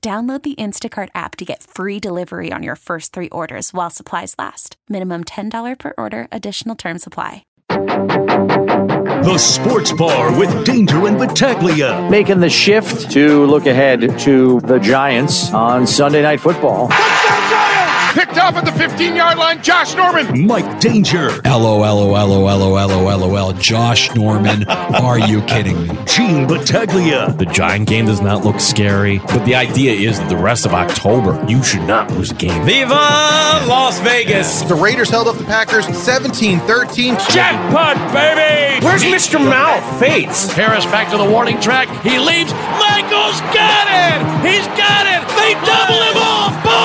Download the Instacart app to get free delivery on your first three orders while supplies last. Minimum $10 per order, additional term supply. The Sports Bar with Danger and Battaglia. Making the shift to look ahead to the Giants on Sunday Night Football. Picked off at the 15 yard line, Josh Norman. Mike Danger. LOL, Josh Norman. Are you kidding me? Gene Battaglia. The Giant game does not look scary, but the idea is that the rest of October, you should not lose a game. Viva Las Vegas. The Raiders held up the Packers 17 13. Jackpot, baby. Where's Mr. Mouth? Fates. Harris back to the warning track. He leaves. Michael's got it. He's got it. They double him off.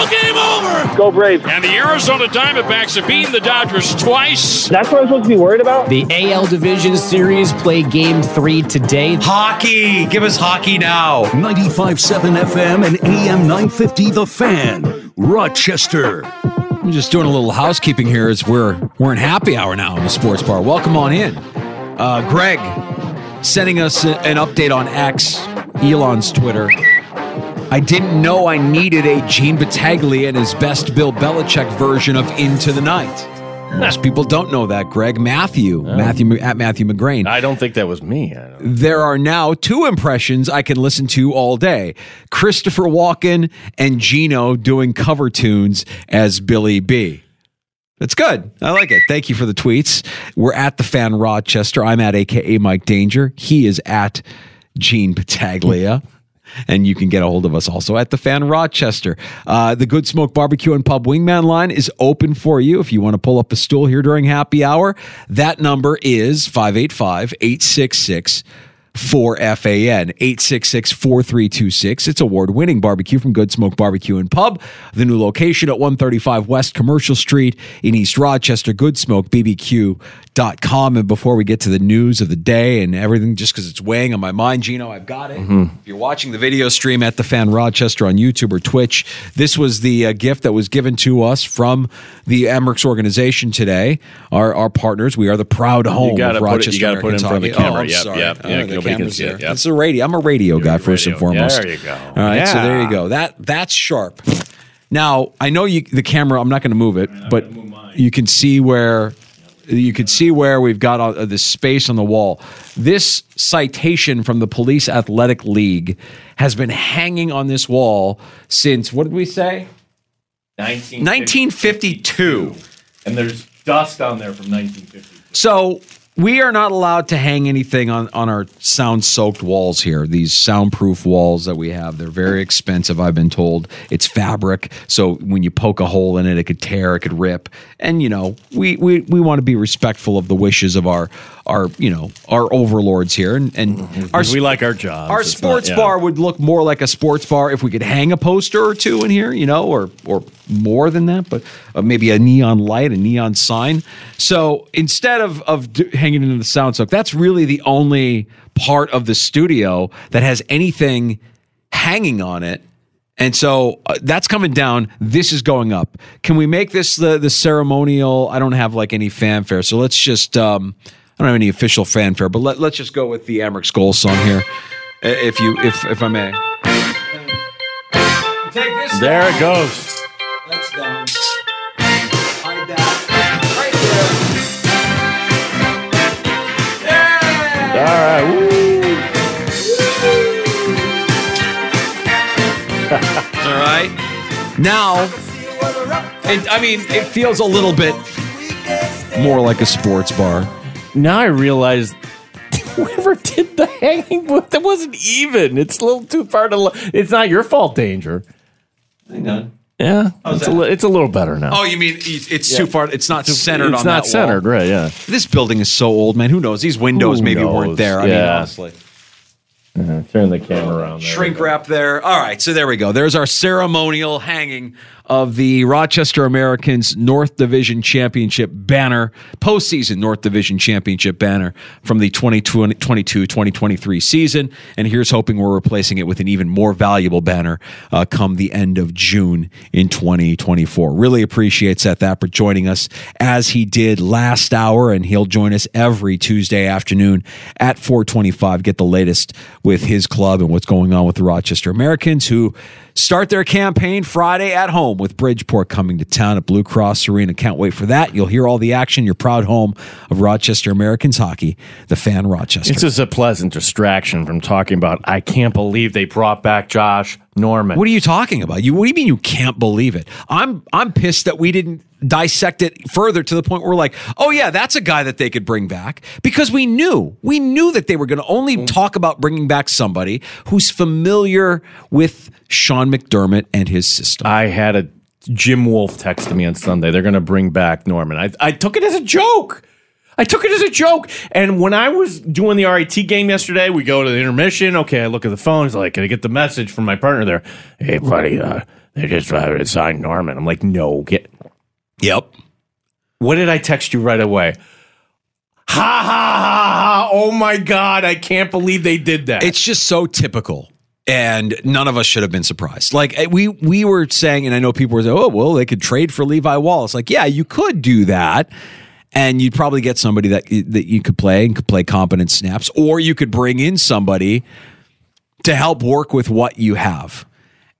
Ball game over. Go Braves. And the Arizona Diamondbacks have beaten the Dodgers twice. That's what I'm supposed to be worried about? The AL Division Series play game three today. Hockey. Give us hockey now. 95.7 FM and AM 950 The Fan. Rochester. I'm just doing a little housekeeping here as we're we're in happy hour now in the sports bar. Welcome on in. Uh, Greg sending us a- an update on X, Elon's Twitter. I didn't know I needed a Gene Battaglia and his best Bill Belichick version of Into the Night. Most people don't know that, Greg. Matthew, oh. Matthew at Matthew McGrain. I don't think that was me. There are now two impressions I can listen to all day Christopher Walken and Gino doing cover tunes as Billy B. That's good. I like it. Thank you for the tweets. We're at the fan Rochester. I'm at AKA Mike Danger. He is at Gene Battaglia. And you can get a hold of us also at the fan Rochester. Uh, the Good Smoke Barbecue and Pub Wingman line is open for you if you want to pull up a stool here during happy hour. That number is 585 866 4FAN 866-4326. It's award-winning barbecue from Good Smoke Barbecue and Pub. The new location at 135 West Commercial Street in East Rochester. GoodSmokeBBQ.com. And before we get to the news of the day and everything, just because it's weighing on my mind, Gino, I've got it. If you're watching the video stream at the Fan Rochester on YouTube or Twitch, this was the uh, gift that was given to us from the Amerks organization today. Our, our partners. We are the proud home gotta of put it- Rochester. you gotta put it in front of the camera. Talkie. Oh, I'm sorry. yep, Oh, yeah, the nobody can camera's see it, there. yep. It's a radio. I'm a radio guy first and foremost. There you go. All right, so there you go. That that's sharp. Now I know you the camera. I'm not going to move it, but you can see where you can see where we've got all, uh, this space on the wall. This citation from the Police Athletic League has been hanging on this wall since what did we say? 1952. And there's dust on there from 1950. So we are not allowed to hang anything on, on our sound soaked walls here. These soundproof walls that we have, they're very expensive, I've been told. It's fabric. So when you poke a hole in it, it could tear, it could rip. And, you know, we, we, we want to be respectful of the wishes of our, our you know, our overlords here. And, and our, we like our jobs. our It's sports not- yeah. bar would look more like a sports bar if we could hang a poster or two in here, you know, or or more than that, but uh, maybe a neon light, a neon sign. So instead of of d- hanging into the sound soak, that's really the only part of the studio that has anything hanging on it. And so uh, that's coming down. This is going up. Can we make this the the ceremonial? I don't have like any fanfare, so let's just. um I don't have any official fanfare, but let, let's just go with the Amerks Gold song here, if you if if I may. Take this. There it goes. That's down. Hide that. Right there. All right. Woo. All right. Now, it, I mean, it feels a little bit more like a sports bar. Now I realize whoever did the hanging, that wasn't even. It's a little too far to. Lo- it's not your fault, Danger. Hang on. Yeah, How's it's a, li- it's a little better now. Oh, you mean it's it's too far? It's not centered it's on not that centered, wall. right? Yeah. This building is so old, man. Who knows? These windows Who maybe knows? weren't there. I mean, Yeah. honestly. Uh-huh. Turn the camera around. There. Shrink wrap there. All right, so there we go. There's our ceremonial hanging of the Rochester Americans North Division Championship banner, postseason North Division Championship banner from the 2022-2023 season. And here's hoping we're replacing it with an even more valuable banner uh, come the end of June in 2024. Really appreciate Seth Appert joining us as he did last hour, and he'll join us every Tuesday afternoon at 425. Get the latest with his club and what's going on with the Rochester Americans, who start their campaign Friday at home with Bridgeport coming to town at Blue Cross Arena. Can't wait for that. You'll hear all the action. Your proud home of Rochester Americans hockey, the fan Rochester. This is a pleasant distraction from talking about. I can't believe they brought back Josh Norman. What are you talking about? You what do you mean you can't believe it? I'm I'm pissed that we didn't dissect it further to the point where we're like, oh yeah, that's a guy that they could bring back because we knew we knew that they were going to only mm. talk about bringing back somebody who's familiar with Sean McDermott and his system. I had a Jim Wolf text me on Sunday. They're going to bring back Norman. I, I took it as a joke. I took it as a joke. And when I was doing the RIT game yesterday, we go to the intermission. Okay, I look at the phone. It's like, can I get the message from my partner there? Hey, buddy, uh, they just uh, signed Norman. I'm like, no, get. Yep. What did I text you right away? Ha ha ha ha! Oh my god! I can't believe they did that. It's just so typical. And none of us should have been surprised. Like eh, we we were saying, and I know people were saying, "Oh, well, they could trade for Levi Wallace." Like, yeah, you could do that, and you'd probably get somebody that that you could play and could play competent snaps, or you could bring in somebody to help work with what you have.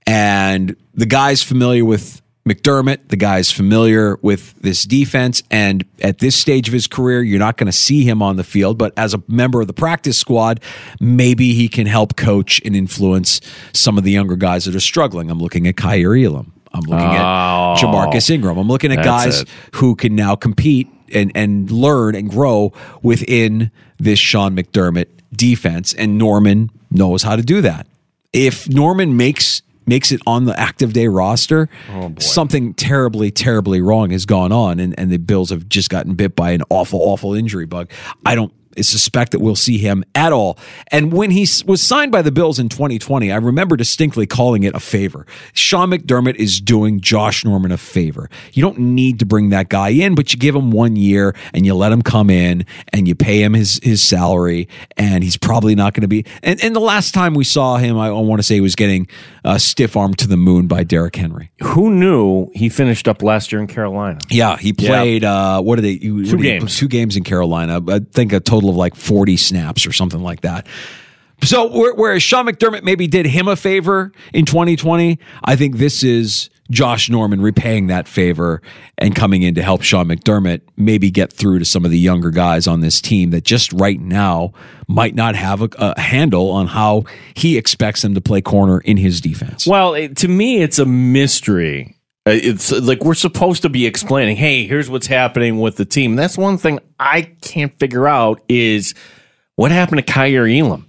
And the guy's familiar with McDermott. The guy's familiar with this defense. And at this stage of his career, you're not going to see him on the field. But as a member of the practice squad, maybe he can help coach and influence some of the younger guys that are struggling. I'm looking at Kaiir Elam. I'm looking Oh, at Ja'Marcus Ingram. I'm looking at guys it. who can now compete and, and learn and grow within this Sean McDermott defense. And Norman knows how to do that. If Norman makes makes it on the active day roster, oh, something terribly, terribly wrong has gone on, and, and the Bills have just gotten bit by an awful, awful injury bug. I don't suspect that we'll see him at all. And when he was signed by the Bills in 2020, I remember distinctly calling it a favor. Sean McDermott is doing Josh Norman a favor. You don't need to bring that guy in, but you give him one year and you let him come in and you pay him his his salary, and he's probably not going to be. And, and the last time we saw him, I want to say he was getting uh, stiff armed to the moon by Derrick Henry. Who knew he finished up last year in Carolina? Yeah, he played. Uh, what did they? Two Two games. Two games in Carolina. I think a total of like forty snaps or something like that. So whereas Sean McDermott maybe did him a favor in 2020, I think this is Josh Norman repaying that favor and coming in to help Sean McDermott maybe get through to some of the younger guys on this team that just right now might not have a, a handle on how he expects them to play corner in his defense. Well, it, to me, it's a mystery. Uh, It's like we're supposed to be explaining, hey, here's what's happening with the team. That's one thing I can't figure out is what happened to Kaiir Elam?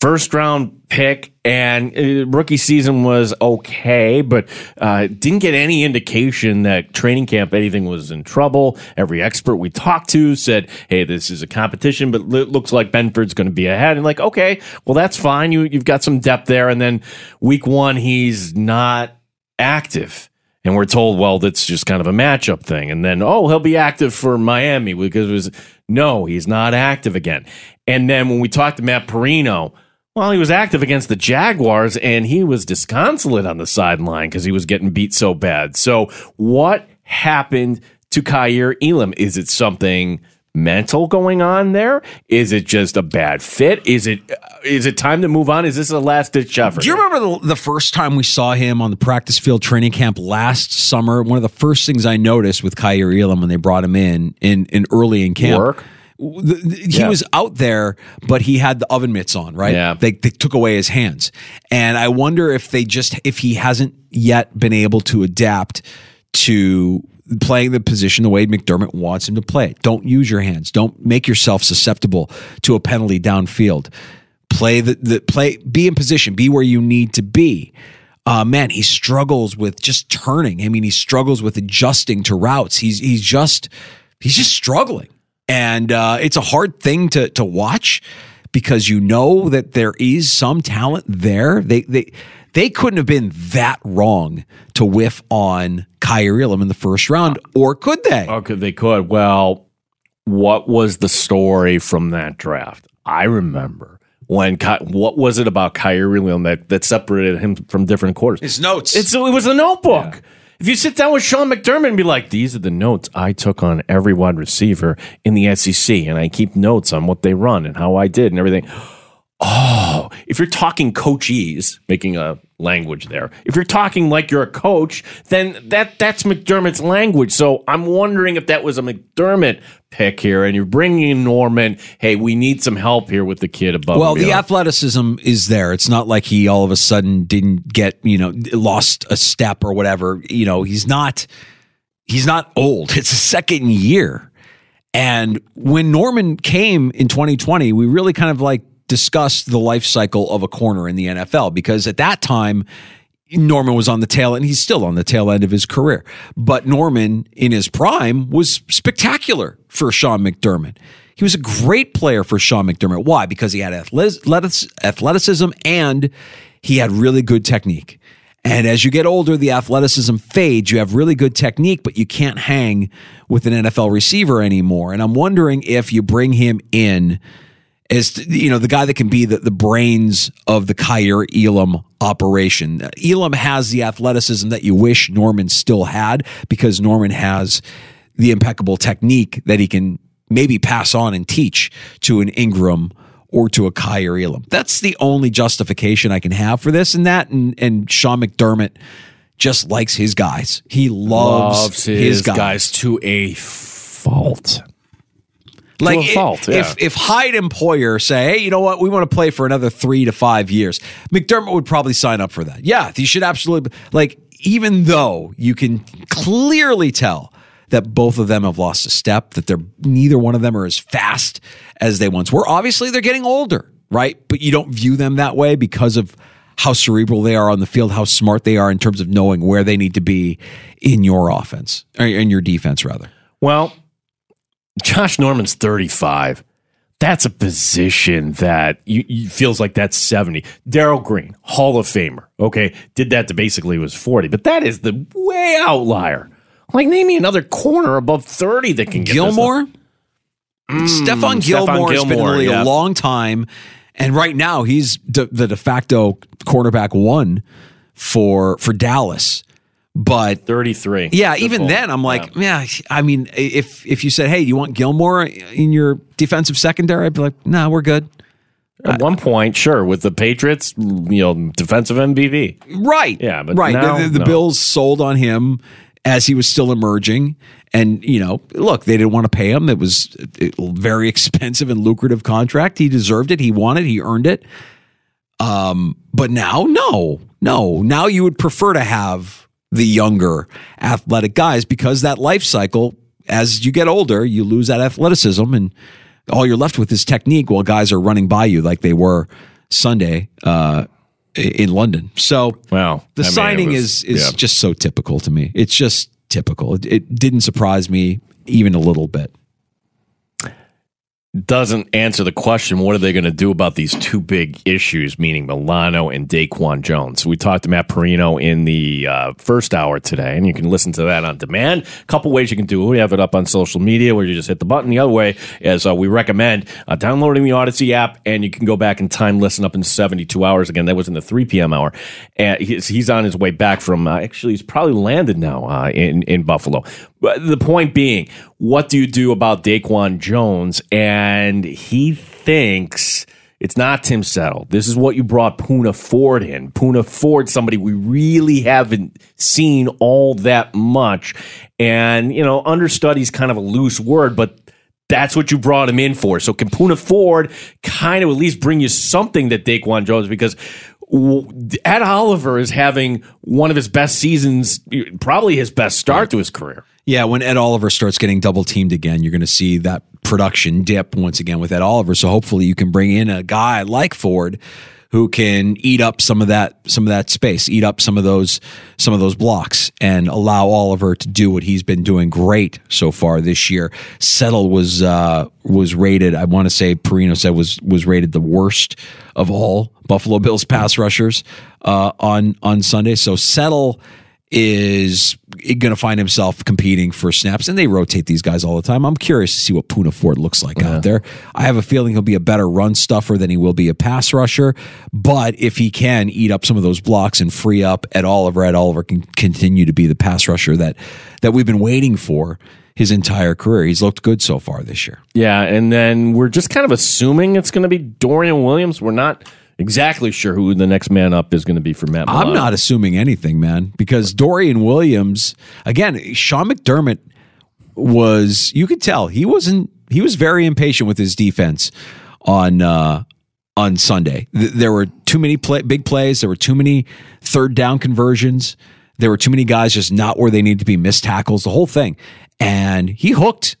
First round pick and uh, rookie season was okay, but uh, didn't get any indication that training camp anything was in trouble. Every expert we talked to said, "Hey, this is a competition, but it looks like Benford's going to be ahead." And like, okay, well that's fine. You you've got some depth there. And then week one, he's not active. And we're told, well, that's just kind of a matchup thing. And then, oh, he'll be active for Miami because it was no, he's not active again. And then when we talked to Matt Perino, well, he was active against the Jaguars and he was disconsolate on the sideline because he was getting beat so bad. So, what happened to Kaiir Elam? Is it something mental going on there? Is it just a bad fit? Is it is it time to move on? Is this a last ditch effort? Do you remember the, the first time we saw him on the practice field training camp last summer? One of the first things I noticed with Kaiir Elam when they brought him in in, in early in camp Work? he Yeah. was out there, but he had the oven mitts on, right? Yeah. They, they took away his hands. And I wonder if they just, if he hasn't yet been able to adapt to playing the position the way McDermott wants him to play. Don't use your hands. Don't make yourself susceptible to a penalty downfield. Play the, the play, be in position, be where you need to be. Uh, man, he struggles with just turning. I mean, he struggles with adjusting to routes. He's he's just he's just struggling, and uh, it's a hard thing to to watch because you know that there is some talent there. They they they couldn't have been that wrong to whiff on Kaiir Elam in the first round, or could they? Oh, okay, they could. Well, what was the story from that draft? I remember when Ky- what was it about Kaiir Elam that, that separated him from different quarters? His notes. It's it was a notebook. If you sit down with Sean McDermott and be like, "These are the notes I took on every wide receiver in the SEC, and I keep notes on what they run and how I did and everything." Oh, if you're talking coachees, making a language there. If you're talking like you're a coach, then that that's McDermott's language. So I'm wondering if that was a McDermott pick here, and you're bringing in Norman. Hey, we need some help here with the kid above. Well, the athleticism is there. It's not like he all of a sudden didn't get, you know, lost a step or whatever. You know, he's not he's not old. It's a second year. And when Norman came in 2020, we really kind of like discussed the life cycle of a corner in the NFL because at that time Norman was on the tail and he's still on the tail end of his career. But Norman in his prime was spectacular for Sean McDermott. He was a great player for Sean McDermott. Why? Because he had athletic- athleticism and he had really good technique. And as you get older, the athleticism fades. You have really good technique, but you can't hang with an NFL receiver anymore. And I'm wondering if you bring him in as you know the guy that can be the, the brains of the Kaiir Elam operation. Elam has the athleticism that you wish Norman still had because Norman has the impeccable technique that he can maybe pass on and teach to an Ingram or to a Kaiir Elam. That's the only justification I can have for this and that. And, and Sean McDermott just likes his guys. He loves, loves his, his guys. guys to a fault. Like a fault, if, yeah. if if Hyde and Poyer say, hey, you know what, we want to play for another three to five years, McDermott would probably sign up for that. Yeah, you should absolutely like. Even though you can clearly tell that both of them have lost a step, that they're neither one of them are as fast as they once were. Obviously, they're getting older, right? But you don't view them that way because of how cerebral they are on the field, how smart they are in terms of knowing where they need to be in your offense or in your defense, rather. Well, Josh Norman's 35. That's a position that you, you feels like that's 70. Darrell Green, Hall of Famer. Okay, did that to basically was 40, but that is the way outlier. Like, name me another corner above 30 that can get Gilmore. Mm, Stefan Stephon Gilmore has been in the league yeah. a long time, and right now he's de- the de facto cornerback one for for Dallas. But 33. yeah, even then, I'm like, yeah. I mean, if if you said, hey, you want Gilmore in your defensive secondary? I'd be like, no, nah, we're good. At one point, sure, with the Patriots, you know, defensive MVP. Right. Yeah, but right. now, the, the, the no. Bills sold on him as he was still emerging, and you know, look, they didn't want to pay him. It was a very expensive and lucrative contract. He deserved it. He wanted. It, he earned it. Um, but now, no, no. Now you would prefer to have the younger athletic guys because that life cycle, as you get older, you lose that athleticism and all you're left with is technique while guys are running by you like they were Sunday uh, in London. So Wow. the I mean, signing was- is is yeah. just so typical to me. It's just typical. It, it didn't surprise me even a little bit. Doesn't answer the question what are they going to do about these two big issues, meaning Milano and Daquan Jones? We talked to Matt Perino in the uh, first hour today, and you can listen to that on demand. A couple ways you can do it. We have it up on social media where you just hit the button. The other way is uh, we recommend uh, downloading the Audacy app, and you can go back in time, listen up in 72 hours. Again, that was in the 3 p.m. hour. And he's, he's on his way back from, uh, actually, he's probably landed now uh, in, in Buffalo. The point being, what do you do about Daquan Jones? And he thinks it's not Tim Settle. This is what you brought Poona Ford in. Poona Ford, somebody we really haven't seen all that much. And, you know, understudy's kind of a loose word, but That's what you brought him in for. So can Poona Ford kind of at least bring you something that Daquan Jones because Ed Oliver is having one of his best seasons, probably his best start to his career. Yeah, when Ed Oliver starts getting double teamed again, you're going to see that production dip once again with Ed Oliver. So hopefully you can bring in a guy like Ford who can eat up some of that some of that space, eat up some of those some of those blocks, and allow Oliver to do what he's been doing great so far this year. Settle was uh, was rated. I want to say Perino said was was rated the worst of all Buffalo Bills pass rushers uh, on on Sunday. So Settle is going to find himself competing for snaps, and they rotate these guys all the time. I'm curious to see what Poona Ford looks like yeah. out there. I have a feeling he'll be a better run stuffer than he will be a pass rusher, but if he can eat up some of those blocks and free up Ed Oliver, Ed Oliver can continue to be the pass rusher that that we've been waiting for his entire career. He's looked good so far this year. Yeah, and then we're just kind of assuming it's going to be Dorian Williams. We're not exactly sure who the next man up is going to be for Matt. I'm not assuming anything, man, because Dorian Williams again. Sean McDermott was you could tell he wasn't he was very impatient with his defense on uh, on Sunday. Th- there were too many play, big plays. There were too many third down conversions. There were too many guys just not where they needed to be, missed tackles, the whole thing. And he hooked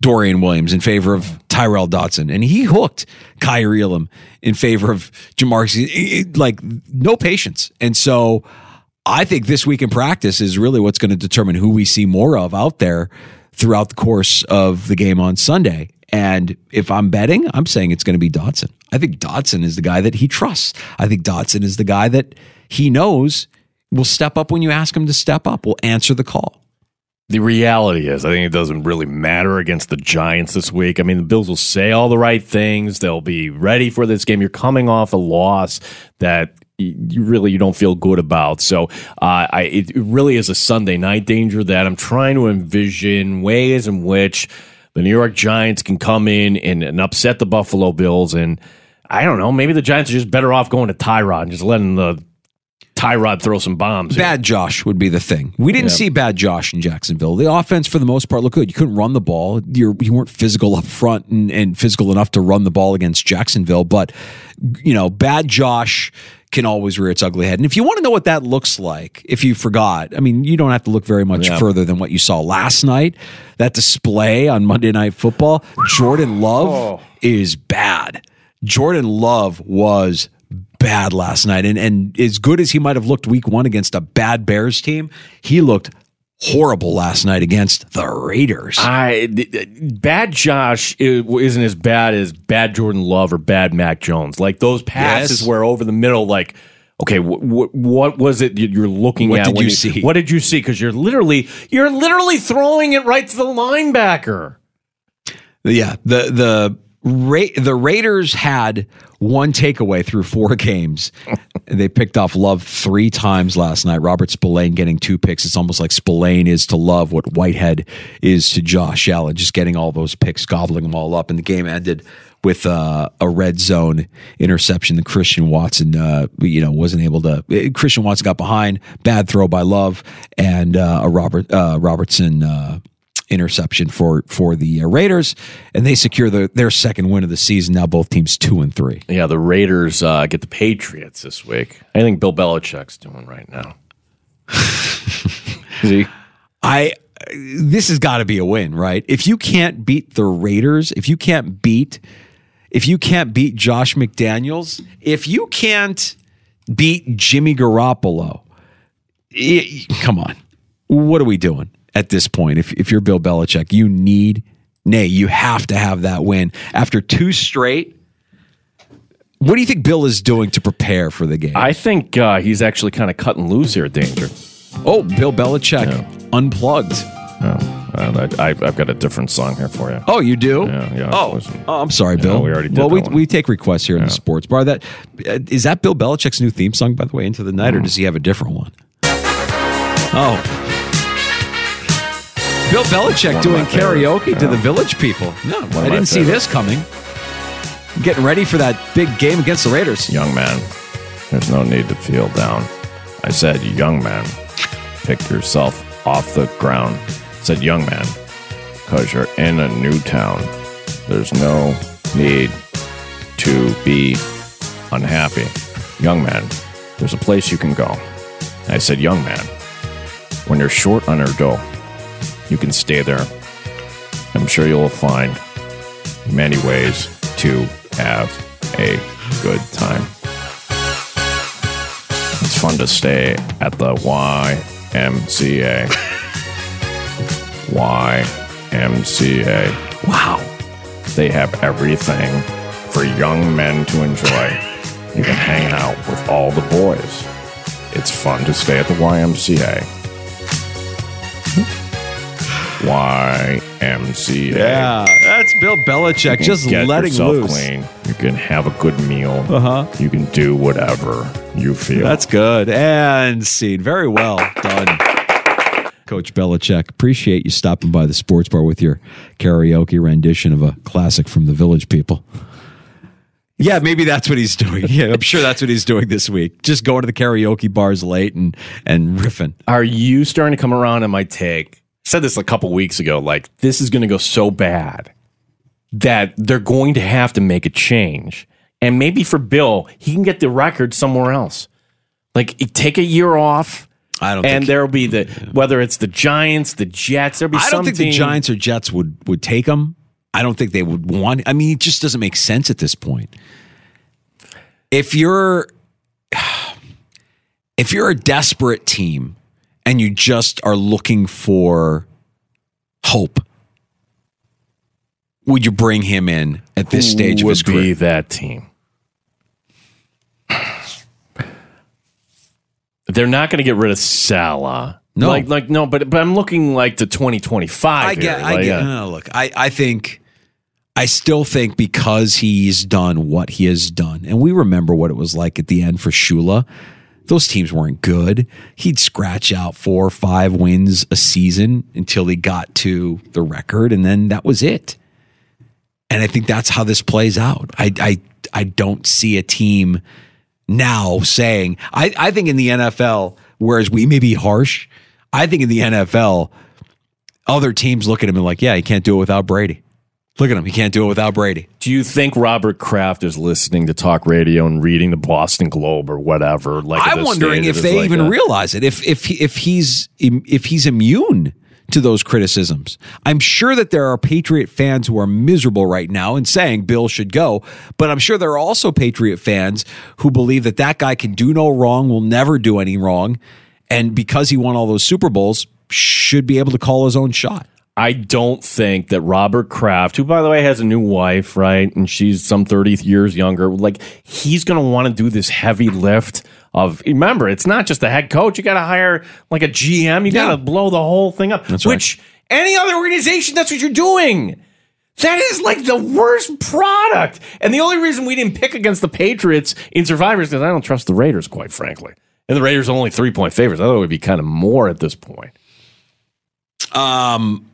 Dorian Williams in favor of Tyrel Dodson, and he hooked Kaiir Elam in favor of Jamar. Like no patience, and so I think this week in practice is really what's going to determine who we see more of out there throughout the course of the game on Sunday. And if I'm betting, I'm saying it's going to be Dodson. I think Dodson is the guy that he trusts. I think Dodson is the guy that he knows will step up when you ask him to step up, will answer the call. The reality is, I think it doesn't really matter against the Giants this week. I mean, the Bills will say all the right things. They'll be ready for this game. You're coming off a loss that you really you don't feel good about. So uh, I, it really is a Sunday night danger that I'm trying to envision ways in which the New York Giants can come in and, and upset the Buffalo Bills. And I don't know, maybe the Giants are just better off going to Tyrod and just letting the Tyrod throw some bombs. Bad Josh would be the thing. We didn't see bad Josh in Jacksonville. The offense, for the most part, looked good. You couldn't run the ball. You're, you weren't physical up front and, and physical enough to run the ball against Jacksonville. But, you know, bad Josh can always rear its ugly head. And if you want to know what that looks like, if you forgot, I mean, you don't have to look very much yeah. further than what you saw last night. That display on Monday Night Football, Jordan Love oh. is bad. Jordan Love was bad last night. And and as good as he might have looked week one against a bad Bears team, he looked horrible last night against the Raiders. I bad Josh isn't as bad as bad Jordan Love or bad Mac Jones. Like those passes yes. were over the middle, like. Okay, what what was it you're looking what at? What did you, you see? What did you see? Because you're literally you're literally throwing it right to the linebacker. Yeah, the the Ra- the Raiders had one takeaway through four games. they picked off Love three times last night. Robert Spillane getting two picks. It's almost like Spillane is to Love what Whitehead is to Josh Allen, just getting all those picks, gobbling them all up. And the game ended with uh, a red zone interception. The Christian Watson, uh, you know, wasn't able to. Christian Watson got behind. Bad throw by Love and uh, a Robert uh, Robertson uh, interception for for the uh, Raiders, and they secure the, their second win of the season. Now both teams two and three. Yeah, the Raiders uh, get the Patriots this week. I think Bill Belichick's doing right now. See, I this has got to be a win, right? If you can't beat the Raiders, if you can't beat if you can't beat Josh McDaniels, if you can't beat Jimmy Garoppolo, it, come on. What are we doing? At this point. If, if you're Bill Belichick, you need, nay, you have to have that win. After two straight, what do you think Bill is doing to prepare for the game? I think uh, he's actually kind of cutting loose here, Danger. Oh, Bill Belichick yeah. unplugged. Oh, I, have got a different song here for you. Oh, you do? Yeah, yeah. Oh, oh I'm sorry, Bill. we already did. Well, we, one. we take requests here in the sports bar. That uh, is that Bill Belichick's new theme song, by the way, into the night, mm. or does he have a different one? Oh, Bill Belichick doing karaoke yeah. to the village people. No, I didn't see this coming. Getting ready for that big game against the Raiders. Young man, there's no need to feel down. I said, young man, pick yourself off the ground. I said, young man, because you're in a new town There's no need to be unhappy. Young man, there's a place you can go. I said, young man, when you're short on your dough, you can stay there. I'm sure you'll find many ways to have a good time. It's fun to stay at the YMCA. YMCA. Wow. They have everything for young men to enjoy. You can hang out with all the boys. It's fun to stay at the YMCA. YMCA. Yeah, that's Bill Belichick You can just get letting yourself loose. clean. You can have a good meal. Uh huh. You can do whatever you feel. That's good. And scene. Very well done. Coach Belichick, appreciate you stopping by the sports bar with your karaoke rendition of a classic from the Village People. Yeah, maybe that's what he's doing. Yeah, I'm sure that's what he's doing this week. Just going to the karaoke bars late and and riffing. Are you starting to come around on my take? Said this a couple weeks ago. Like this is going to go so bad that they're going to have to make a change, and maybe for Bill, he can get the record somewhere else. Like take a year off. I don't and there'll be the whether it's the Giants, the Jets. There'll be. I don't think the Giants or Jets would would take him. I don't think they would want. I mean, it just doesn't make sense at this point. If you're if you're a desperate team and you just are looking for hope, would you bring him in at this Who stage of would his be career? that team. They're not going to get rid of Saleh. No. like, like no, but but I'm looking like to 2025. I get. here. I Like, get. uh, no, look, I, I think, I still think because he's done what he has done, and we remember what it was like at the end for Shula. Those teams weren't good. He'd scratch out four or five wins a season until he got to the record, and then that was it. And I think that's how this plays out. I I I don't see a team now saying I, I think in the NFL, whereas we may be harsh, I think in the NFL, other teams look at him and like, yeah, he can't do it without Brady. Look at him, he can't do it without Brady. Do you think Robert Kraft is listening to talk radio and reading the Boston Globe or whatever? Like I'm wondering if they like even a- realize it. If if he- if he's if he's immune to those criticisms. I'm sure that there are Patriot fans who are miserable right now and saying Bill should go, but I'm sure there are also Patriot fans who believe that that guy can do no wrong, will never do any wrong, and because he won all those Super Bowls, should be able to call his own shot. I don't think that Robert Kraft, who by the way has a new wife, right, and she's some 30 years younger, like he's going to want to do this heavy lift of remember, it's not just the head coach, you got to hire like a GM, you got to blow the whole thing up. That's right. which any other organization that's what you're doing. That is like the worst product. And the only reason we didn't pick against the Patriots in Survivors because I don't trust the Raiders, quite frankly. And the Raiders are only three point favorites. I thought it would be kind of more at this point. Um,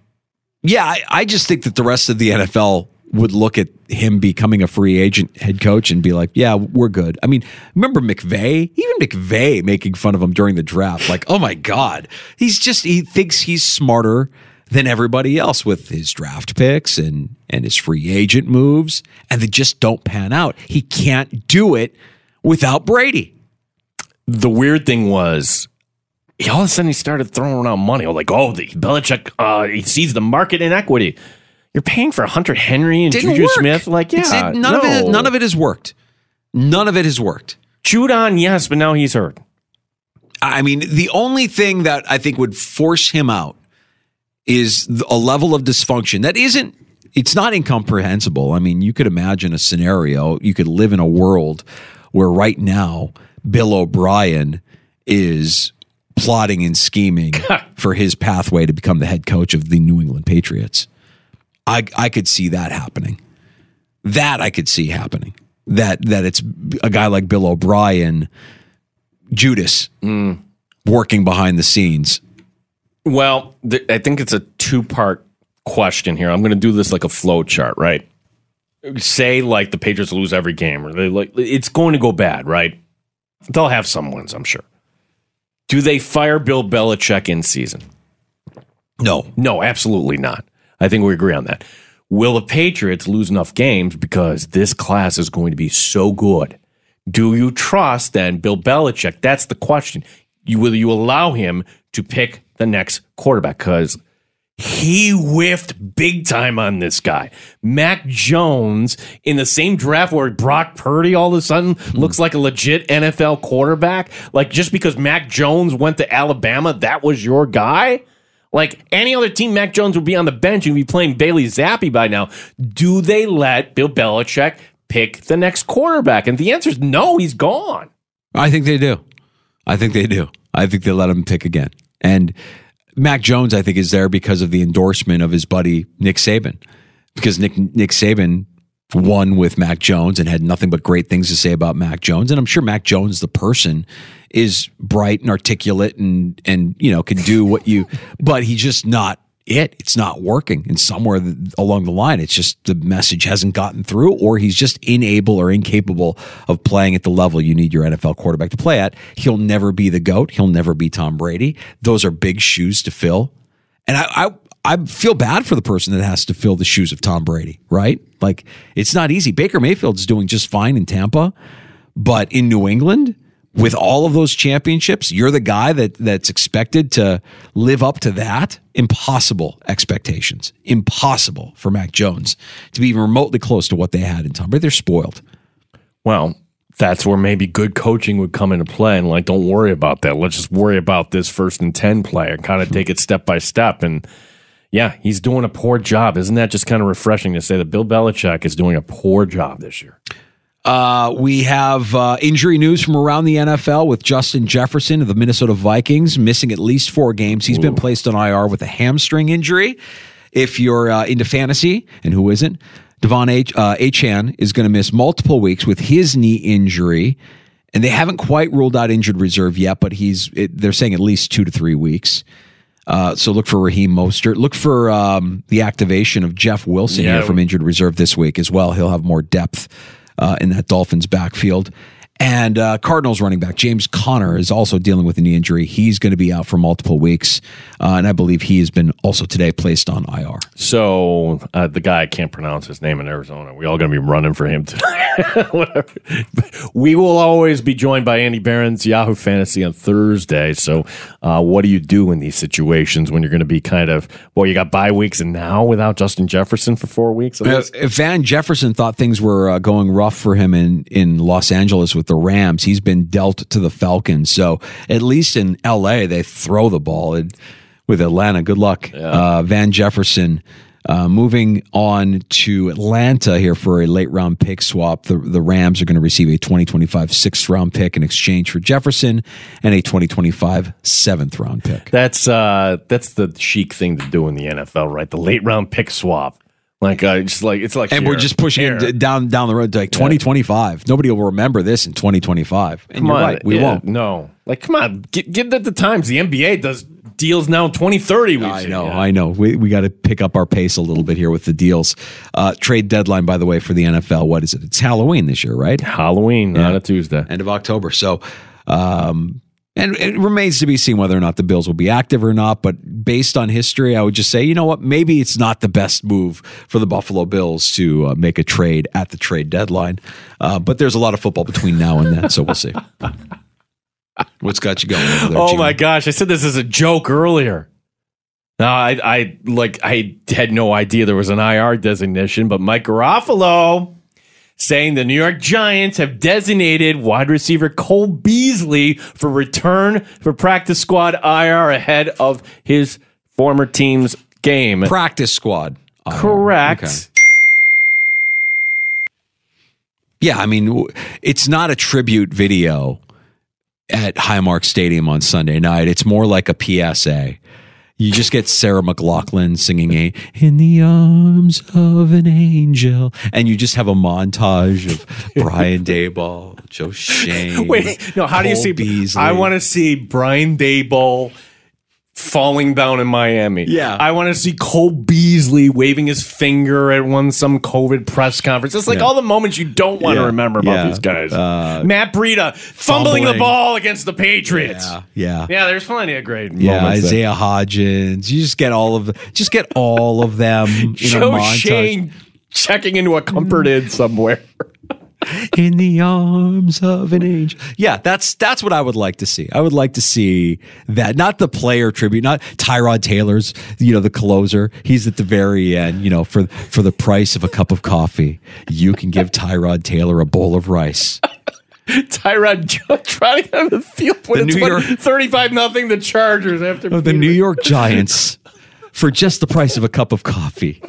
yeah, I, I just think that the rest of the NFL would look at him becoming a free agent head coach and be like, yeah, we're good. I mean, remember McVay? Even McVay making fun of him during the draft. Like, oh my God. He's just, he thinks he's smarter than everybody else with his draft picks and, and his free agent moves, and they just don't pan out. He can't do it without Brady. the weird thing was he, all of a sudden he started throwing around money. Like, oh, the Belichick, uh, he sees the market inequity. You're paying for Hunter Henry and Didn't Juju work. Smith. Like, yeah, it- none of it, none of it has worked. None of it has worked. Judon, yes, but now he's hurt. I mean, the only thing that I think would force him out is a level of dysfunction that isn't. It's not incomprehensible. I mean, you could imagine a scenario. You could live in a world where right now Bill O'Brien is plotting and scheming for his pathway to become the head coach of the New England Patriots. I I could see that happening. That I could see happening. That that it's a guy like Bill O'Brien, Judas, working behind the scenes. Well, th- I think it's a two part question here. I'm going to do this like a flow chart, right? Say like the Patriots lose every game, or they like it's going to go bad, right? They'll have some wins, I'm sure. Do they fire Bill Belichick in season? No, No, absolutely not. I think we agree on that. Will the Patriots lose enough games because this class is going to be so good? Do you trust then Bill Belichick? That's the question. You will you allow him to pick the next quarterback? Because he whiffed big time on this guy. Mac Jones in the same draft where Brock Purdy all of a sudden hmm. looks like a legit NFL quarterback. Like just because Mac Jones went to Alabama, that was your guy? Like any other team, Mac Jones would be on the bench and be playing Bailey Zappe by now. Do they let Bill Belichick pick the next quarterback? And the answer is no, he's gone. I think they do. I think they do. I think they let him pick again. And Mac Jones, I think, is there because of the endorsement of his buddy Nick Saban. Because Nick Nick Saban won with Mac Jones and had nothing but great things to say about Mac Jones. And I'm sure Mac Jones, the person, is bright and articulate and and you know can do what you, but he's just not it. It's not working. And somewhere along the line, it's just the message hasn't gotten through, or he's just unable or incapable of playing at the level you need your NFL quarterback to play at. He'll never be the GOAT. He'll never be Tom Brady. Those are big shoes to fill. And I, I I feel bad for the person that has to fill the shoes of Tom Brady, right? Like it's not easy. Baker Mayfield's doing just fine in Tampa, but in New England, with all of those championships, you're the guy that that's expected to live up to that. Impossible expectations. Impossible for Mac Jones to be remotely close to what they had in Tom Brady. They're spoiled. Well, that's where maybe good coaching would come into play. And like, don't worry about that. Let's just worry about this first and ten play and kind of take it step by step. And yeah, he's doing a poor job. Isn't that just kind of refreshing to say that Bill Belichick is doing a poor job this year? Uh, we have uh, injury news from around the NFL with Justin Jefferson of the Minnesota Vikings missing at least four games. He's Ooh. been placed on IR with a hamstring injury. If you're uh, into fantasy, and who isn't, De'Von H- uh, Achane is going to miss multiple weeks with his knee injury. And they haven't quite ruled out injured reserve yet, but he's it, they're saying at least two to three weeks. Uh, so look for Raheem Mostert. Look for um, the activation of Jeff Wilson yeah. here from injured reserve this week as well. He'll have more depth uh, in that Dolphins backfield. And uh, Cardinals running back James Conner is also dealing with a knee injury. He's going to be out for multiple weeks, uh, and I believe he has been also today placed on IR. So uh, the guy I can't pronounce his name in Arizona. We all going to be running for him. To We will always be joined by Andy Behrens, Yahoo Fantasy on Thursday. So, uh, what do you do in these situations when you're going to be kind of well? You got bye weeks, and now without Justin Jefferson for four weeks. If Van Jefferson thought things were uh, going rough for him in in Los Angeles with the Rams. He's been dealt to the Falcons. So at least in LA, they throw the ball. And with Atlanta, good luck. Yeah. Uh, Van Jefferson. Uh, moving on to Atlanta here for a late round pick swap. The, the Rams are going to receive a 2025 sixth round pick in exchange for Jefferson and a 2025 seventh round pick. That's uh, that's the chic thing to do in the NFL, right? The late round pick swap. Like uh, just like it's like and here, we're just pushing here. it down down the road to like 2025. Nobody will remember this in 2025. And come you're on, right, we yeah, won't. No, like come on, get get at the times. The NBA does deals now in 2030. I know, yeah. I know. We we got to pick up our pace a little bit here with the deals. Uh, trade deadline, by the way, for the NFL. What is it? It's Halloween this year, right? Halloween, not a Tuesday, end of October. So. Um, and it remains to be seen whether or not the Bills will be active or not. But based on history, I would just say, you know what? Maybe it's not the best move for the Buffalo Bills to uh, make a trade at the trade deadline. Uh, but there's a lot of football between now and then, so we'll see. What's got you going? There, oh my gosh! I said this as a joke earlier. No, I, I like I had no idea there was an IR designation, but Mike Garafolo saying the New York Giants have designated wide receiver Cole Beasley for return for practice squad IR ahead of his former team's game. Practice squad. IR. Correct. Okay. Yeah, I mean, it's not a tribute video at Highmark Stadium on Sunday night. It's more like a PSA. You just get Sarah McLachlan singing a "In the Arms of an Angel," and you just have a montage of Brian Daboll, Joe Schoen. Wait, no. How Cole do you see? Beasley. I want to see Brian Daboll falling down in Miami. Yeah. I want to see Cole Beasley waving his finger at one some COVID press conference. It's like Yeah. all the moments you don't want to remember about Yeah. these guys. Uh, Matt Breida fumbling, the ball against the Patriots. Yeah, yeah. Yeah, there's plenty of great Yeah, moments. there. Isaiah Hodgins. You just get all of just get all of them in a Joe montage. Schoen checking into a comfort inn somewhere. In the arms of an angel. Yeah, that's that's what I would like to see. I would like to see that, not the player tribute, not Tyrod Taylor's, you know, the closer. He's at the very end, you know, for for the price of a cup of coffee, you can give Tyrod Taylor a bowl of rice. Tyrod trying to get on the field when The it's York- 35 nothing the Chargers after of the New York Giants for just the price of a cup of coffee.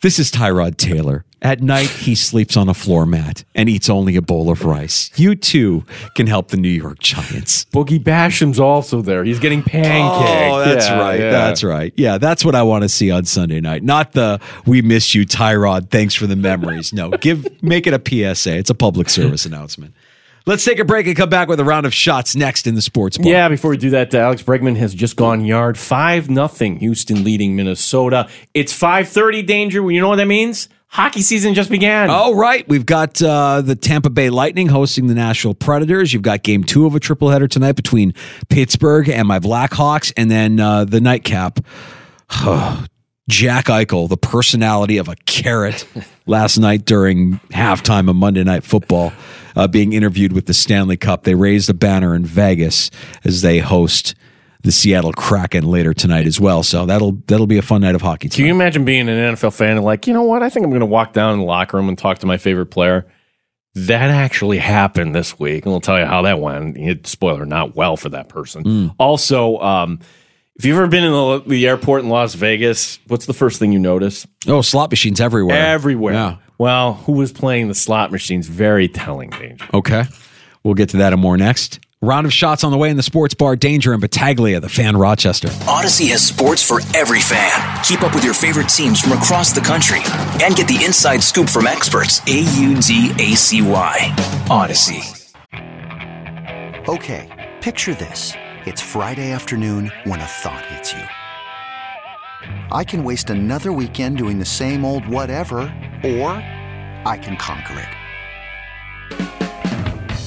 This is Tyrod Taylor. At night, he sleeps on a floor mat and eats only a bowl of rice. You too can help the New York Giants. Boogie Basham's also there. He's getting pancaked. Oh, that's Yeah, right. yeah. That's right. Yeah, that's what I want to see on Sunday night. Not the "We miss you, Tyrod. Thanks for the memories." No, give make it a PSA. It's a public service announcement. Let's take a break and come back with a round of shots next in the sports bar. Yeah, before we do that, uh, Alex Bregman has just gone yard. 5 nothing. Houston leading Minnesota. It's 530 danger. You know what that means? Hockey season just began. Oh, right. We've got uh, the Tampa Bay Lightning hosting the Nashville Predators. You've got game two of a triple header tonight between Pittsburgh and my Blackhawks, and then uh, the nightcap. Jack Eichel, the personality of a carrot, last night during halftime of Monday Night Football, uh, being interviewed with the Stanley Cup. They raised a banner in Vegas as they host the Seattle Kraken later tonight as well. So that'll that'll be a fun night of hockey. Can you imagine being an NFL fan and like, you know what? I think I'm going to walk down in the locker room and talk to my favorite player. That actually happened this week, and we'll tell you how that went. It, spoiler, not well for that person. Mm. Also, um, if you've ever been in the, the airport in Las Vegas, what's the first thing you notice? Oh, slot machines everywhere. Everywhere. Yeah. Well, who was playing the slot machines? Very telling, Danger. Okay. We'll get to that and more next. Round of shots on the way in the sports bar. Danger and Battaglia, the fan Rochester. Audacy has sports for every fan. Keep up with your favorite teams from across the country and get the inside scoop from experts. A U D A C Y. Audacy. Okay, picture this. It's Friday afternoon when a thought hits you. I can waste another weekend doing the same old whatever, or I can conquer it.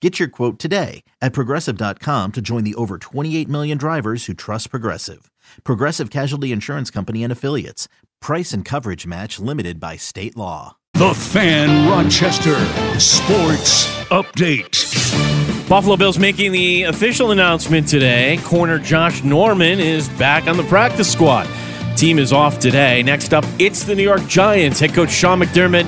Get your quote today at progressive.com to join the over 28 million drivers who trust Progressive. Progressive Casualty Insurance Company and Affiliates. Price and coverage match limited by state law. The Fan Rochester Sports Update. Buffalo Bills making the official announcement today. Corner Josh Norman is back on the practice squad. Team is off today. Next up, it's the New York Giants. Head coach Sean McDermott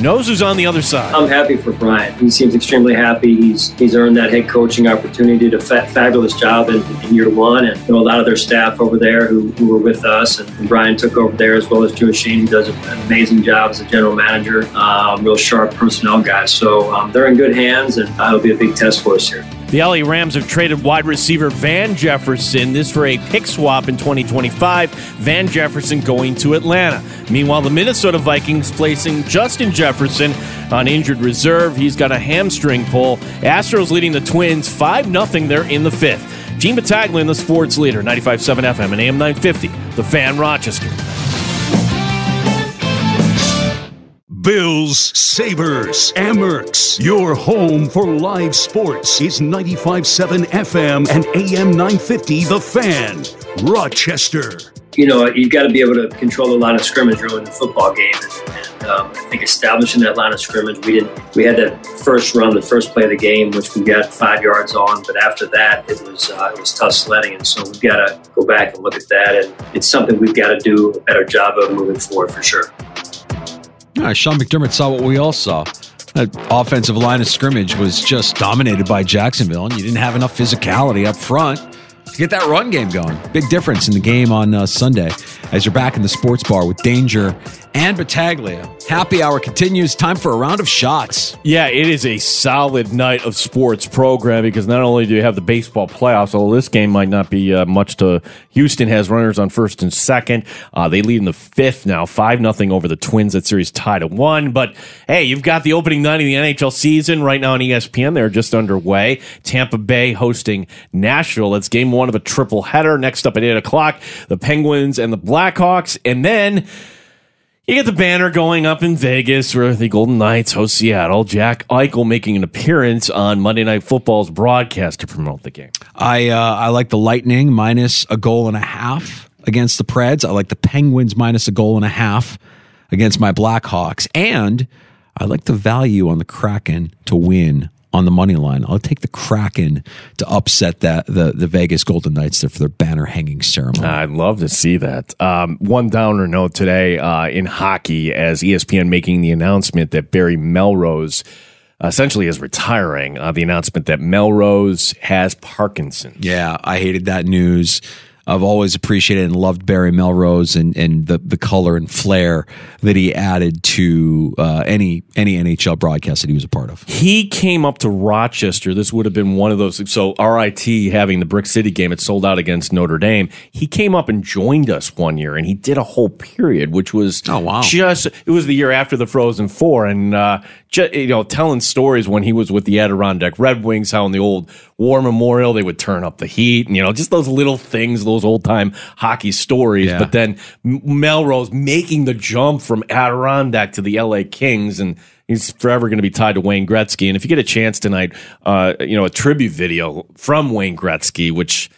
knows who's on the other side. I'm happy for Brian. He seems extremely happy. He's he's earned that head coaching opportunity. Did a fa- fabulous job in, in, year one, and you know, a lot of their staff over there who, who were with us. And, and, Brian took over there as well as Joe Schoen, who does an amazing job as a general manager. Um, real sharp personnel guys. So um, they're in good hands, and uh, it'll be a big test for us here. The LA Rams have traded wide receiver Van Jefferson. This for a pick swap in 2025. Van Jefferson going to Atlanta. Meanwhile, the Minnesota Vikings placing Justin Jefferson on injured reserve. He's got a hamstring pull. Astros leading the Twins 5 0. They're in the fifth. Gene Battaglia in the sports leader, 95.7 FM and AM 950. The Fan Rochester. Bills, Sabres, Amerks. Your home for live sports is 95.7 FM and AM 950 The Fan, Rochester. You know, you've got to be able to control the line of scrimmage early in the football game. And, and um, I think establishing that line of scrimmage, we didn't. We had that first run, the first play of the game, which we got five yards on. But after that, it was uh, it was tough sledding, and so we've got to go back and look at that. And it's something we've got to do a better job of moving forward for sure. Yeah, Sean McDermott saw what we all saw. That offensive line of scrimmage was just dominated by Jacksonville, and you didn't have enough physicality up front to get that run game going. Big difference in the game on uh, Sunday as you're back in the sports bar with Danger and Battaglia. Happy hour continues. Time for a round of shots. Yeah, it is a solid night of sports program because not only do you have the baseball playoffs, although this game might not be uh, much to Houston has runners on first and second. Uh, they lead in the fifth now, five nothing over the Twins. That series tied at one. But hey, you've got the opening night of the NHL season right now on ESPN. They're just underway. Tampa Bay hosting Nashville. It's game one of a triple header. Next up at eight o'clock, the Penguins and the Blackhawks, and then. You get the banner going up in Vegas where the Golden Knights host Seattle. Jack Eichel making an appearance on Monday Night Football's broadcast to promote the game. I uh, I like the Lightning minus a goal and a half against the Preds. I like the Penguins minus a goal and a half against my Blackhawks, and I like the value on the Kraken to win on the money line. I'll take the Kraken to upset that the the Vegas Golden Knights there for their banner hanging ceremony. I'd love to see that. Um, one downer note today uh, in hockey as ESPN making the announcement that Barry Melrose essentially is retiring. Uh, the announcement that Melrose has Parkinson's. Yeah, I hated that news. I've always appreciated and loved Barry Melrose and, and the, the color and flair that he added to uh, any any NHL broadcast that he was a part of. He came up to Rochester. This would have been one of those. So RIT having the Brick City game, it sold out against Notre Dame. He came up and joined us one year, and he did a whole period, which was oh wow, just it was the year after the Frozen Four, and uh, just, you know telling stories when he was with the Adirondack Red Wings, how in the old War Memorial they would turn up the heat, and you know just those little things, those old time hockey stories. Yeah. But then Melrose making the jump from Adirondack to the LA Kings and he's forever going to be tied to Wayne Gretzky. And if you get a chance tonight, uh, you know, a tribute video from Wayne Gretzky, which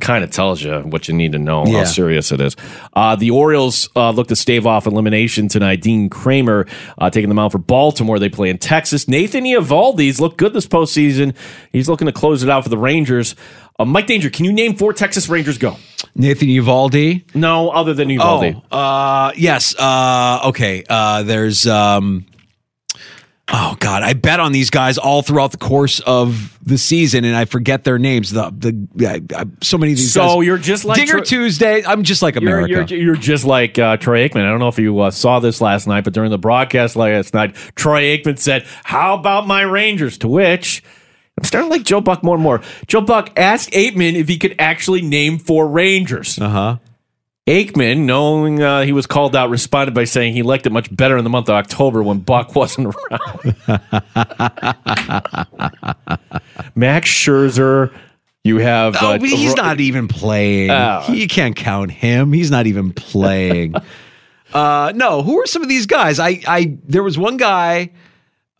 kind of tells you what you need to know Yeah. how serious it is. Uh, the Orioles uh, look to stave off elimination tonight. Dean Kremer uh, taking them out for Baltimore. They play in Texas. Nathan Eovaldi's looked good this postseason. He's looking to close it out for the Rangers. Uh, Mike Danger, can you name four Texas Rangers? Go. Nathan Eovaldi. No, other than Eovaldi. Oh, uh, yes. Uh, okay. Uh, there's. Um, oh God, I bet on these guys all throughout the course of the season, and I forget their names. The the I, I, so many of these. So guys. you're just like Dinger Tro- Tuesday. I'm just like You're, America. you're, you're just like uh, Troy Aikman. I don't know if you uh, saw this last night, but during the broadcast last night, Troy Aikman said, "How about my Rangers?" To which I'm starting to like Joe Buck more and more. Joe Buck asked Aikman if he could actually name four Rangers. Uh huh. Aikman, knowing uh, he was called out, responded by saying he liked it much better in the month of October when Buck wasn't around. Max Scherzer, you have. Oh, uh, he's not even playing. Oh. you can't count him. He's not even playing. uh, no, who are some of these guys? I, I, there was one guy.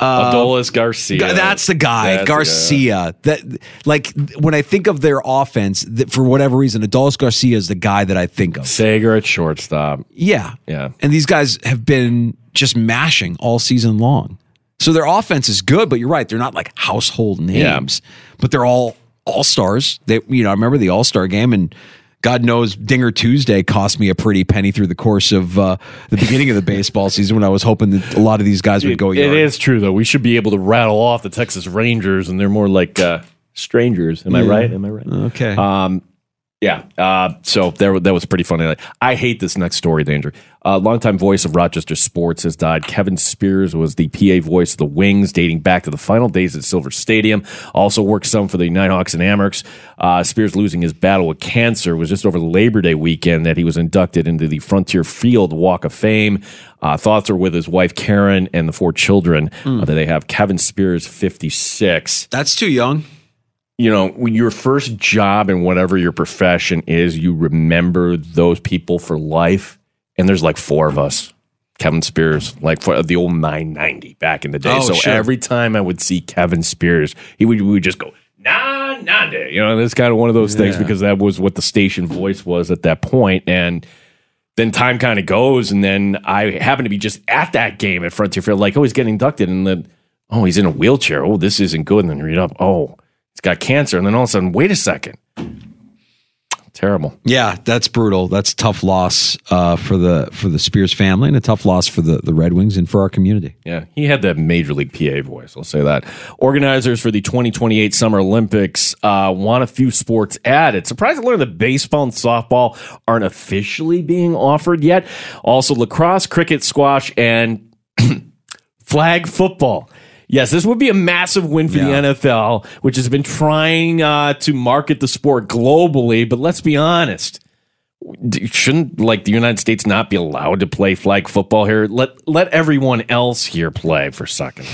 Uh, Adolis Garcia. That's the guy, That's the guy. Garcia. That like when I think of their offense, that for whatever reason, Adolis Garcia is the guy that I think of. Seager at shortstop. Yeah, Yeah. and these guys have been just mashing all season long. So their offense is good, but you're right; they're not like household names. But they're all all stars. They, you know, I remember the All Star game, and God knows Dinger Tuesday cost me a pretty penny through the course of uh, the beginning of the baseball season when I was hoping that a lot of these guys would go It yard. is true though. We should be able to rattle off the Texas Rangers, and they're more like uh, strangers. Am I right? Am I right? Okay. Um, yeah. Uh, so there, that was pretty funny. I hate this next story, Danger. Uh, longtime voice of Rochester sports has died. Kevin Spears was the PA voice of the Wings, dating back to the final days at Silver Stadium. Also worked some for the Nighthawks and Amerks. Uh, Spears losing his battle with cancer was just over the Labor Day weekend that he was inducted into the Frontier Field Walk of Fame. Uh, thoughts are with his wife Karen and the four children uh, that they have. Kevin Spears, fifty six That's too young. You know, when your first job and whatever your profession is, you remember those people for life. And there's like four of us. Kevin Spears, like for the old 990 back in the day. Oh, so sure. every time I would see Kevin Spears, he would, we would just go, nah, nah, nah. You know, that's kind of one of those things because that was what the station voice was at that point. And then time kind of goes, and then I happen to be just at that game at Frontier Field, like, oh, he's getting inducted, and then, oh, he's in a wheelchair. Oh, this isn't good. And then read up, oh, he's got cancer. And then all of a sudden, wait a second. Terrible. Yeah, that's brutal. That's a tough loss uh, for the for the Spears family and a tough loss for the, the Red Wings and for our community. Yeah, he had that major league PA voice. I'll say that. Organizers for the 2028 Summer Olympics uh, want a few sports added. Surprised to learn that baseball and softball aren't officially being offered yet. Also, lacrosse, cricket, squash, and flag football. Yes, this would be a massive win for Yeah. the NFL, which has been trying uh, to market the sport globally. But let's be honest. Shouldn't like the United States not be allowed to play flag football here? Let let everyone else here play for a second.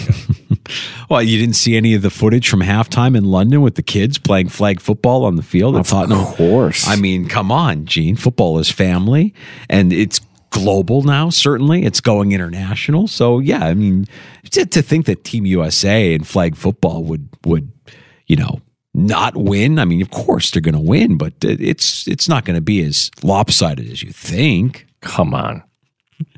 Well, you didn't see any of the footage from halftime in London with the kids playing flag football on the field at Tottenham. Of course. I mean, come on, Gene. Football is family, and it's global now. Certainly, it's going international. So, yeah, I mean, to, to think that Team USA and flag football would would you know not win. I mean, of course they're going to win, but it's it's not going to be as lopsided as you think. Come on.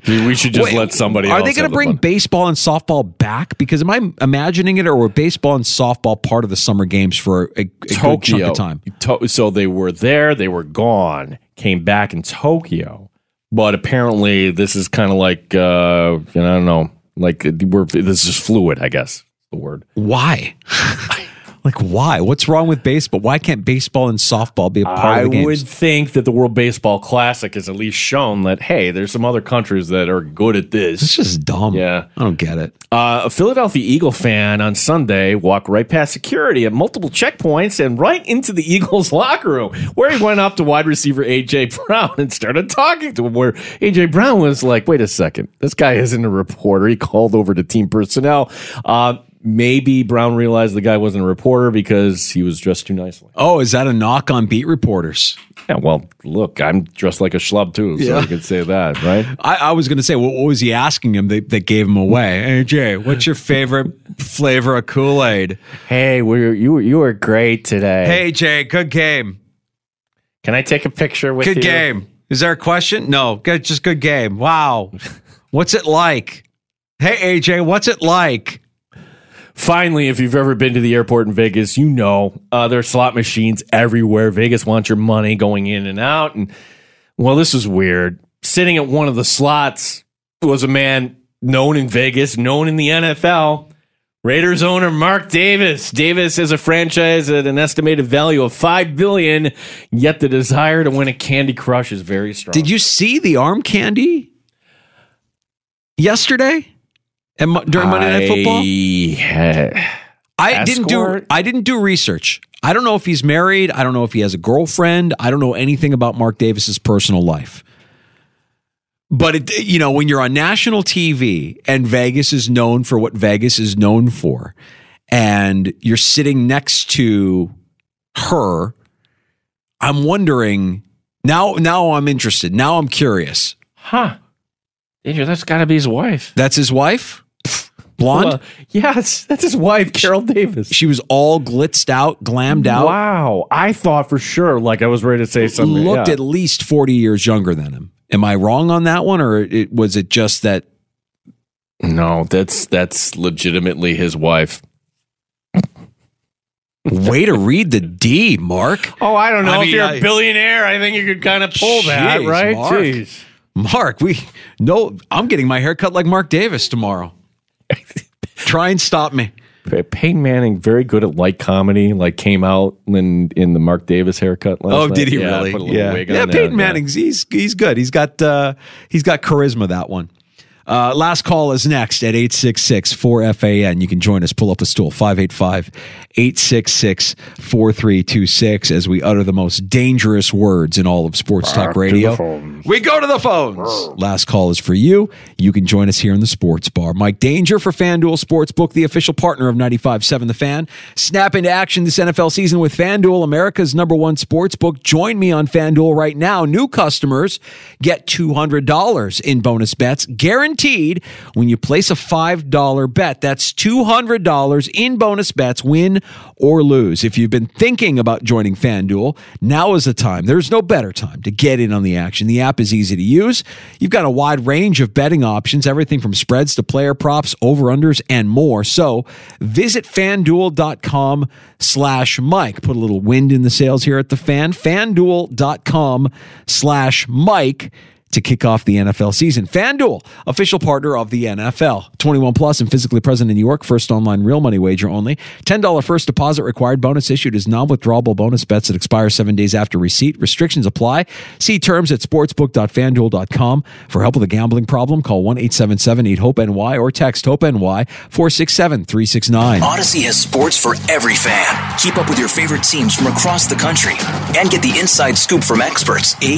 We should just let somebody Are they going to bring fun. baseball and softball back? Because am I imagining it, or were baseball and softball part of the summer games for a, a good chunk Tokyo? of time? To- so they were there, they were gone, came back in Tokyo, but apparently this is kind of like uh, you know, I don't know, like we're this is fluid, I guess the word. Why? like, why? What's wrong with baseball? Why can't baseball and softball be a part I of the games? I would think that the World Baseball Classic has at least shown that hey, there's some other countries that are good at this. It's just dumb. Yeah. I don't get it. Uh, a Philadelphia Eagle fan on Sunday walked right past security at multiple checkpoints and right into the Eagles locker room, where he went up to wide receiver AJ Brown and started talking to him. Where AJ Brown was like, "Wait a second, this guy isn't a reporter." He called over to team personnel. Uh, maybe Brown realized the guy wasn't a reporter because he was dressed too nicely. Oh, is that a knock on beat reporters? Yeah, well, look, I'm dressed like a schlub too, so Yeah. you could say that, right? I, I was going to say, what, what was he asking him that, that gave him away? Hey, Jay, what's your favorite flavor of Kool Aid? Hey, we you you were great today. Hey, Jay, good game. can I take a picture with Good you? Good game. Is there a question? No, good, just good game. Wow. What's it like? Hey, AJ, what's it like? Finally, if you've ever been to the airport in Vegas, you know uh, there are slot machines everywhere. Vegas wants your money going in and out. And well, this is weird. Sitting at one of the slots was a man known in Vegas, known in the NFL. Raiders owner Mark Davis. Davis has a franchise at an estimated value of five billion. Yet the desire to win a Candy Crush is very strong. Did you see the arm candy yesterday and during Monday Night Football? I, I didn't do I didn't do research. I don't know if he's married. I don't know if he has a girlfriend. I don't know anything about Mark Davis's personal life. But it, you know, when you're on national TV and Vegas is known for what Vegas is known for, and you're sitting next to her, I'm wondering now. Now I'm interested. Now I'm curious. Huh. Danger, that's got to be his wife. That's his wife, blonde. Well, yes, that's his wife, Carol Davis. She was all glitzed out, glammed out. Wow. I thought for sure, like I was ready to say something. looked yeah. at least 40 years younger than him. Am I wrong on that one, or it, was it just that? No, that's that's legitimately his wife. Way to read the D, Mark. Oh, I don't know. I if mean, you're I- a billionaire, I think you could kind of pull that, right? Mark. Jeez. Mark, we no. I'm getting my hair cut like Mark Davis tomorrow. Try and stop me. Peyton Manning, very good at light comedy, like came out in, in the Mark Davis haircut last Oh, night. did he Yeah, really? Put a little yeah, yeah. on Peyton there, Manning's he's he's good. He's got uh, he's got charisma. That one. Uh, last call is next at 866-4FAN. You can join us. Pull up a stool. 585-866-4326 as we utter the most dangerous words in all of sports talk radio. We go to the phones. Last call is for you. You can join us here in the sports bar. Mike Danger for FanDuel Sportsbook, the official partner of 95.7 The Fan. Snap into action this NFL season with FanDuel, America's number one sportsbook. Join me on FanDuel right now. New customers get $200 in bonus bets guaranteed when you place a $5 bet. That's $200 in bonus bets, win or lose. If you've been thinking about joining FanDuel, now is the time. There's no better time to get in on the action. The app is easy to use. You've got a wide range of betting options, everything from spreads to player props, over-unders, and more. So visit fanduel.com slash Mike. Put a little wind in the sails here at the fan. Fanduel.com slash Mike to kick off the NFL season. FanDuel, official partner of the NFL. 21 plus and physically present in New York. First online real money wager only. $10 first deposit required. Bonus issued is non-withdrawable bonus bets that expire seven days after receipt. Restrictions apply. See terms at sportsbook.fanduel.com. For help with a gambling problem, call 1-877-8-HOPE-NY or text HOPE-NY 467-369. Audacy has sports for every fan. Keep up with your favorite teams from across the country and get the inside scoop from experts. A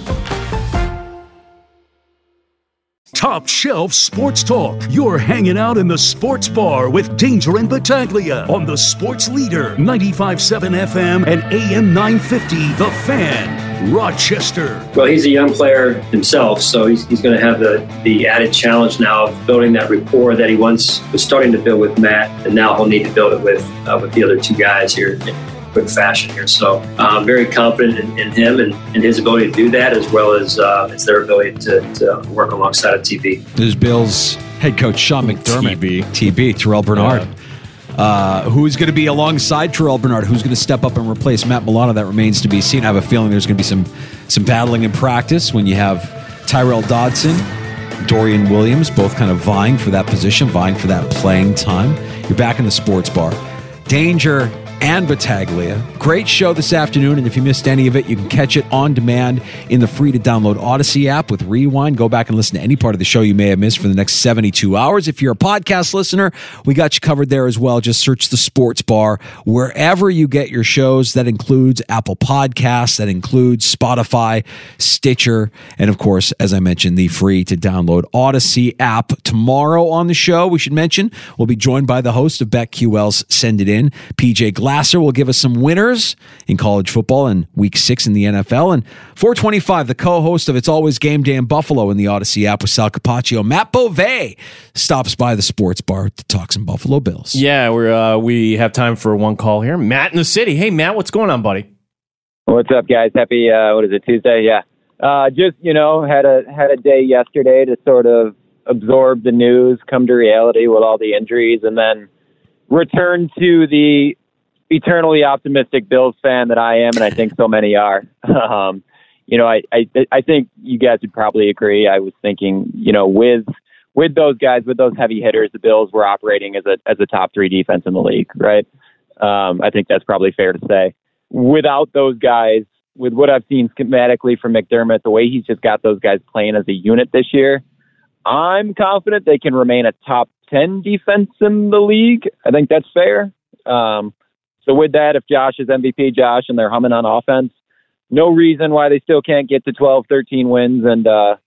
Top shelf sports talk. You're hanging out in the sports bar with Danger and Battaglia on the sports leader 95.7 FM and AM 950. The Fan, Rochester. Well, he's a young player himself, so he's, he's going to have the, the added challenge now of building that rapport that he once was starting to build with Matt, and now he'll need to build it with uh, with the other two guys here quick fashion here. So uh, I'm very confident in, in him and, and his ability to do that, as well as uh, as their ability to, to work alongside of TB. This is Bills head coach Sean McDermott. TB. TB, Terrell Bernard. Uh, who's going to be alongside Terrell Bernard? Who's going to step up and replace Matt Milano? That remains to be seen. I have a feeling there's going to be some some battling in practice when you have Tyrel Dodson, Dorian Williams, both kind of vying for that position, vying for that playing time. You're back in the sports bar. Danger and Battaglia. Great show this afternoon, and if you missed any of it, you can catch it on demand in the free to download Audacy app with Rewind. Go back and listen to any part of the show you may have missed for the next 72 hours. If you're a podcast listener, we got you covered there as well. Just search the Sports Bar wherever you get your shows. That includes Apple Podcasts, that includes Spotify, Stitcher, and of course, as I mentioned, the free to download Audacy app. Tomorrow on the show, we should mention, we'll be joined by the host of BetQL's Send It In, PJ Glasser will give us some winners in college football and week six in the NFL. And 425, the co host of It's Always Game Day in Buffalo in the Audacy app with Sal Capaccio, Matt Bove, stops by the sports bar to talk some Buffalo Bills. Yeah, we're uh, we have time for one call here. Matt in the city. Hey, Matt, what's going on, buddy? What's up, guys? Happy uh, what is it? Tuesday? Yeah. Uh, just you know, had a had a day yesterday to sort of absorb the news, come to reality with all the injuries, and then return to the eternally optimistic Bills fan that I am, and I think so many are. um, you know, I, I I think you guys would probably agree. I was thinking, you know, with with those guys, with those heavy hitters, the Bills were operating as a as a top three defense in the league, right? Um, I think that's probably fair to say. Without those guys, with what I've seen schematically from McDermott, the way he's just got those guys playing as a unit this year, I'm confident they can remain a top 10 defense in the league. I think that's fair. Um, so with that, if Josh is MVP, Josh, and they're humming on offense, no reason why they still can't get to 12, 13 wins and uh,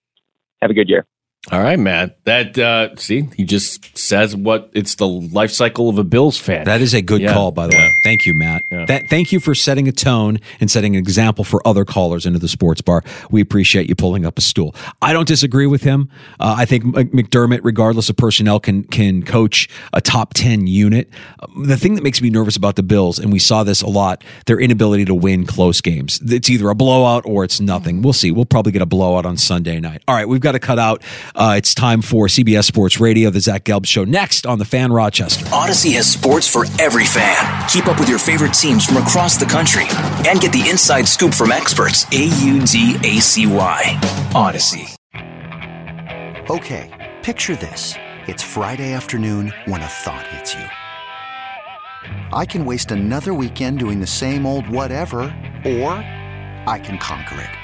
have a good year. All right, Matt. That uh see, he just says what it's the life cycle of a Bills fan. That is a good Yeah, call, by the yeah. way. Thank you, Matt. Yeah. That, thank you for setting a tone and setting an example for other callers into the sports bar. We appreciate you pulling up a stool. I don't disagree with him. Uh, I think McDermott, regardless of personnel, can can coach a top ten unit. Um, The thing that makes me nervous about the Bills, and we saw this a lot, their inability to win close games. It's either a blowout or it's nothing. We'll see. We'll probably get a blowout on Sunday night. All right, we've got to cut out. Uh, it's time for CBS Sports Radio, the Zach Gelb Show, next on the Fan Rochester. Audacy has sports for every fan. Keep up with your favorite teams from across the country and get the inside scoop from experts. A U D A C Y. Audacy. Okay, picture this. It's Friday afternoon when a thought hits you. I can waste another weekend doing the same old whatever, or I can conquer it.